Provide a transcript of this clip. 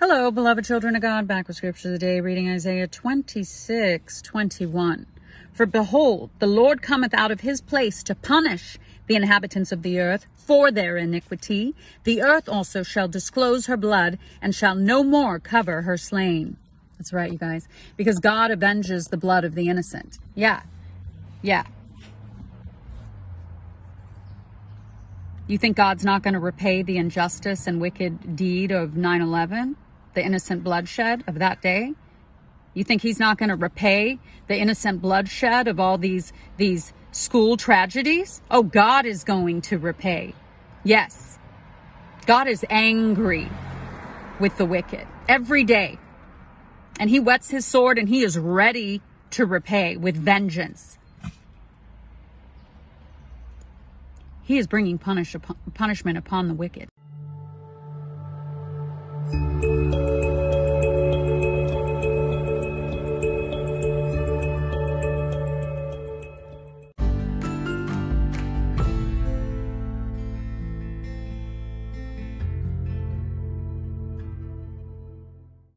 Hello, beloved children of God, back with scripture of the day, reading Isaiah 26, 21. For behold, the Lord cometh out of his place to punish the inhabitants of the earth for their iniquity. The earth also shall disclose her blood and shall no more cover her slain. That's right, you guys. Because God avenges the blood of the innocent. Yeah. Yeah. You think God's not going to repay the injustice and wicked deed of 9 11? The innocent bloodshed of that day? You think he's not going to repay the innocent bloodshed of all these these school tragedies? Oh, God is going to repay. Yes. God is angry with the wicked every day. And he whets his sword and he is ready to repay with vengeance. He is bringing punish upon, punishment upon the wicked.